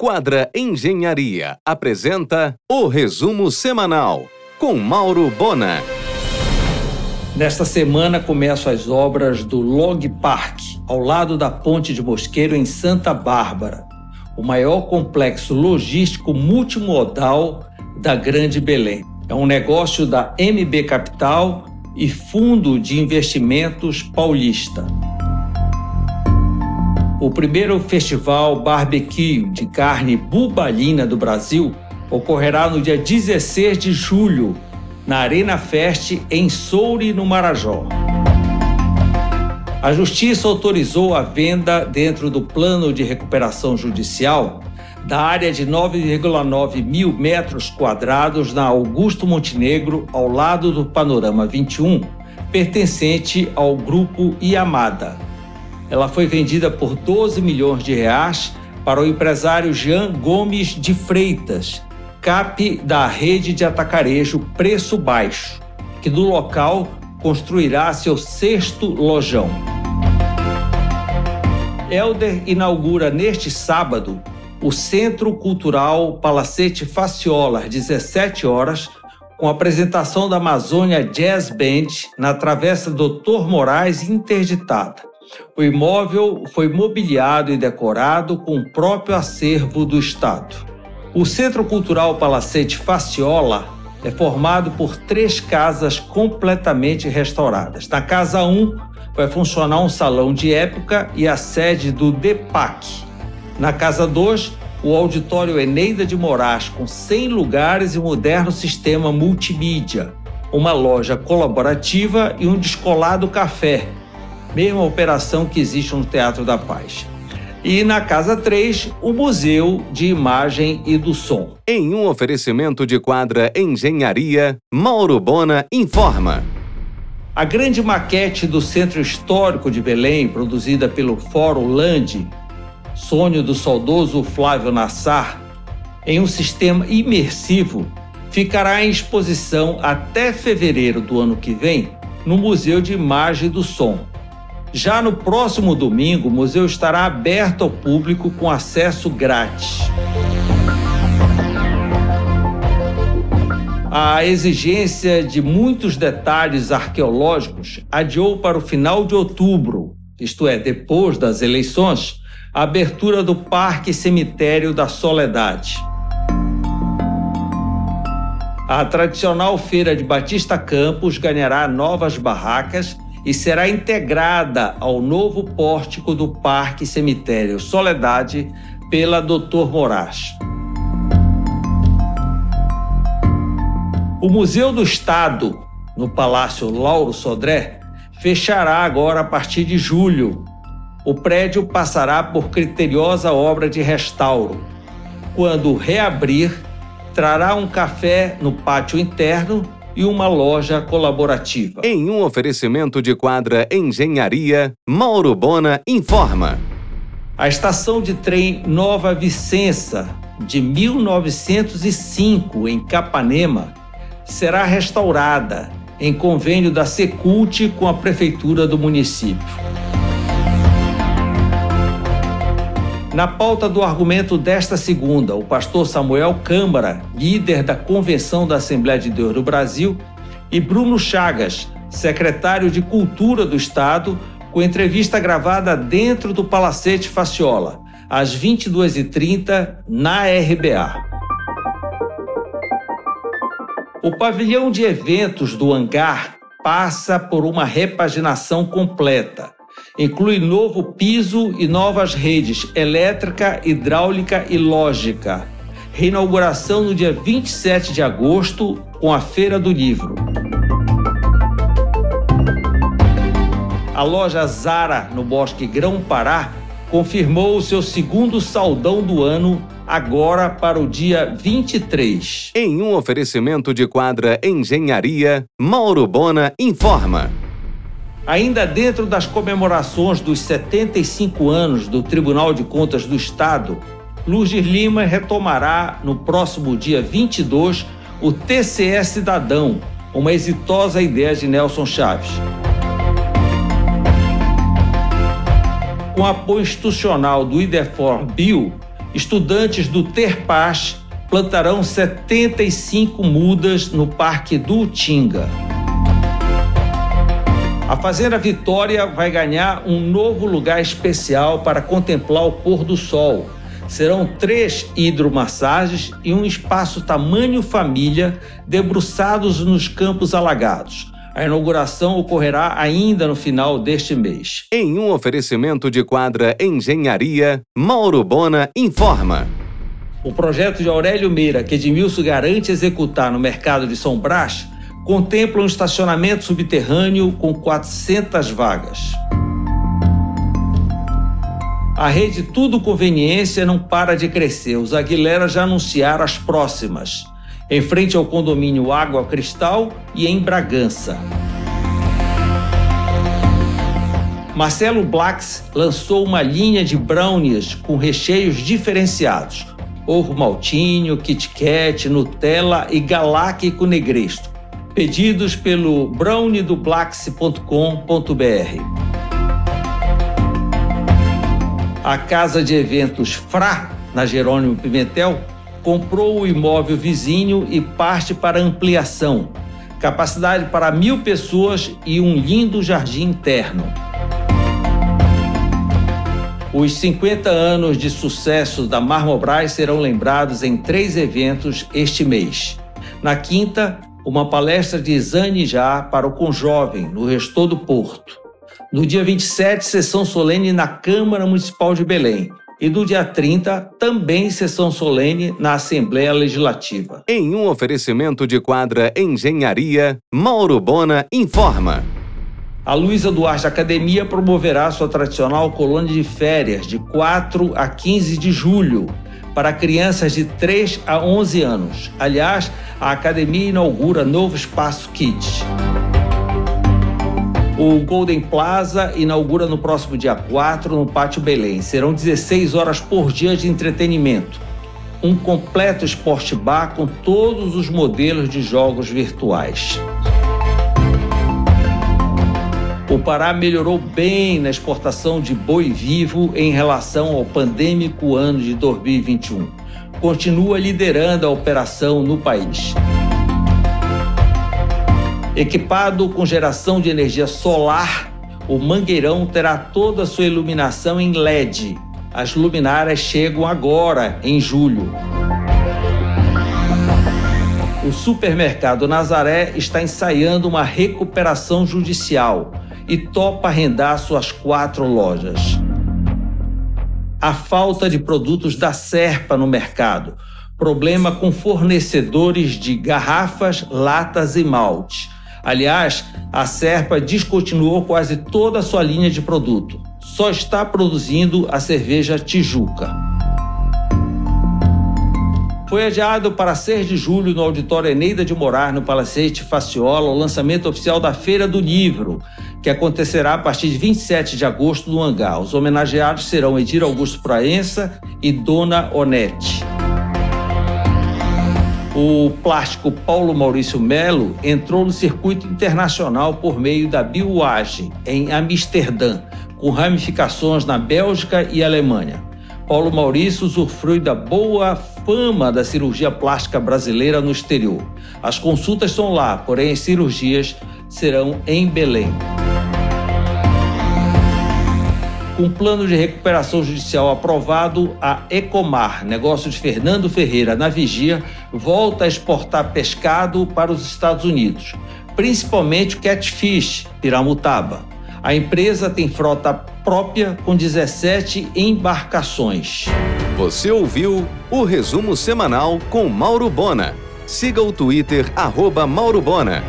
Quadra Engenharia apresenta o resumo semanal com Mauro Bona. Nesta semana começam as obras do Log Park, ao lado da Ponte de Mosqueiro, em Santa Bárbara, o maior complexo logístico multimodal da Grande Belém. É um negócio da MB Capital e Fundo de Investimentos Paulista. O primeiro festival barbecue de carne bubalina do Brasil ocorrerá no dia 16 de julho, na Arena Fest, em Soure, no Marajó. A Justiça autorizou a venda, dentro do plano de recuperação judicial, da área de 9,9 mil metros quadrados na Augusto Montenegro, ao lado do Panorama 21, pertencente ao grupo Iamada. Ela foi vendida por 12 milhões de reais para o empresário Jean Gomes de Freitas, CAP da rede de atacarejo Preço Baixo, que do local construirá seu sexto lojão. Elder inaugura neste sábado o Centro Cultural Palacete Faciola, às 17 horas, com apresentação da Amazônia Jazz Band na Travessa Doutor Moraes interditada. O imóvel foi mobiliado e decorado com o próprio acervo do Estado. O Centro Cultural Palacete Faciola é formado por três casas completamente restauradas. Na Casa 1 vai funcionar um salão de época e a sede do DEPAC. Na Casa 2, o auditório Eneida de Moraes, com 100 lugares e moderno sistema multimídia, uma loja colaborativa e um descolado café, mesma operação que existe no Teatro da Paz. E na Casa 3, o Museu de Imagem e do Som. Em um oferecimento de quadra Engenharia, Mauro Bona informa. A grande maquete do Centro Histórico de Belém, produzida pelo Fórum Land, sonho do saudoso Flávio Nassar, em um sistema imersivo, ficará em exposição até fevereiro do ano que vem no Museu de Imagem e do Som, já no próximo domingo, o museu estará aberto ao público com acesso grátis. A exigência de muitos detalhes arqueológicos adiou para o final de outubro, isto é, depois das eleições, a abertura do Parque Cemitério da Soledade. A tradicional feira de Batista Campos ganhará novas barracas e será integrada ao novo pórtico do Parque Cemitério Soledade pela Dr. Moraes. O Museu do Estado, no Palácio Lauro Sodré, fechará agora a partir de julho. O prédio passará por criteriosa obra de restauro. Quando reabrir, trará um café no pátio interno e uma loja colaborativa. Em um oferecimento de quadra Engenharia, Mauro Bona informa. A estação de trem Nova Vicença, de 1905, em Capanema, será restaurada em convênio da Secult com a Prefeitura do município. Na pauta do argumento desta segunda, o pastor Samuel Câmara, líder da Convenção da Assembleia de Deus do Brasil, e Bruno Chagas, secretário de Cultura do Estado, com entrevista gravada dentro do Palacete Faciola, às 22h30, na RBA. O pavilhão de eventos do hangar passa por uma repaginação completa Inclui novo piso e novas redes elétrica, hidráulica e lógica. Reinauguração no dia 27 de agosto com a Feira do Livro. A loja Zara, no Bosque Grão Pará, confirmou o seu segundo saldão do ano agora para o dia 23. Em um oferecimento de quadra Engenharia, Mauro Bona informa. Ainda dentro das comemorações dos 75 anos do Tribunal de Contas do Estado, Lourdes Lima retomará no próximo dia 22 o TCE Cidadão, uma exitosa ideia de Nelson Chaves. Com apoio institucional do IDEFOR Bill, Estudantes do Terpaz plantarão 75 mudas no Parque do Utinga. A Fazenda Vitória vai ganhar um novo lugar especial para contemplar o pôr do sol. Serão três hidromassagens e um espaço tamanho família debruçados nos campos alagados. A inauguração ocorrerá ainda no final deste mês. Em um oferecimento de quadra Engenharia, Mauro Bona informa. O projeto de Aurélio Meira, que Edmilson garante executar no mercado de São Brás, contempla um estacionamento subterrâneo com 400 vagas. A rede Tudo Conveniência não para de crescer. Os Aguilera já anunciaram as próximas em frente ao condomínio Água Cristal e em Bragança. Marcelo Blacks lançou uma linha de brownies com recheios diferenciados: ovo maltinho, Kit Kat, Nutella e galáctico negresto. Pedidos pelo browniedoblacks.com.br. A casa de eventos Fra, na Jerônimo Pimentel, comprou o imóvel vizinho e parte para ampliação. Capacidade para mil pessoas e um lindo jardim interno. Os 50 anos de sucesso da Marmobras serão lembrados em três eventos este mês. Na quinta, uma palestra de Zane Já para o Conjovem, no Restor do Porto. No dia 27, sessão solene na Câmara Municipal de Belém e do dia 30, também sessão solene na Assembleia Legislativa. Em um oferecimento de quadra Engenharia, Mauro Bona informa. A Luísa Duarte Academia promoverá sua tradicional colônia de férias de 4 a 15 de julho para crianças de 3 a 11 anos. Aliás, a academia inaugura novo espaço Kids. O Golden Plaza inaugura no próximo dia 4 no Pátio Belém. Serão 16 horas por dia de entretenimento. Um completo esporte bar com todos os modelos de jogos virtuais. O Pará melhorou bem na exportação de boi vivo em relação ao pandêmico ano de 2021. Continua liderando a operação no país. Equipado com geração de energia solar, o Mangueirão terá toda a sua iluminação em LED. As luminárias chegam agora, em julho. O supermercado Nazaré está ensaiando uma recuperação judicial e topa arrendar suas quatro lojas. A falta de produtos da Serpa no mercado, problema com fornecedores de garrafas, latas e malte Aliás, a Serpa descontinuou quase toda a sua linha de produto. Só está produzindo a cerveja Tijuca. Foi adiado para 6 de julho no auditório Eneida de Morar, no Palacete Faciola, o lançamento oficial da Feira do Livro, que acontecerá a partir de 27 de agosto no Hangar. Os homenageados serão Edir Augusto Praença e Dona Onete. O plástico Paulo Maurício Melo entrou no circuito internacional por meio da Bioage, em Amsterdã, com ramificações na Bélgica e Alemanha. Paulo Maurício usufrui da boa fama da cirurgia plástica brasileira no exterior. As consultas são lá, porém as cirurgias serão em Belém. Com plano de recuperação judicial aprovado, a Ecomar, negócio de Fernando Ferreira na Vigia, volta a exportar pescado para os Estados Unidos, principalmente catfish, piramutaba. A empresa tem frota própria com 17 embarcações. Você ouviu o resumo semanal com Mauro Bona. Siga o Twitter, arroba Mauro Bona.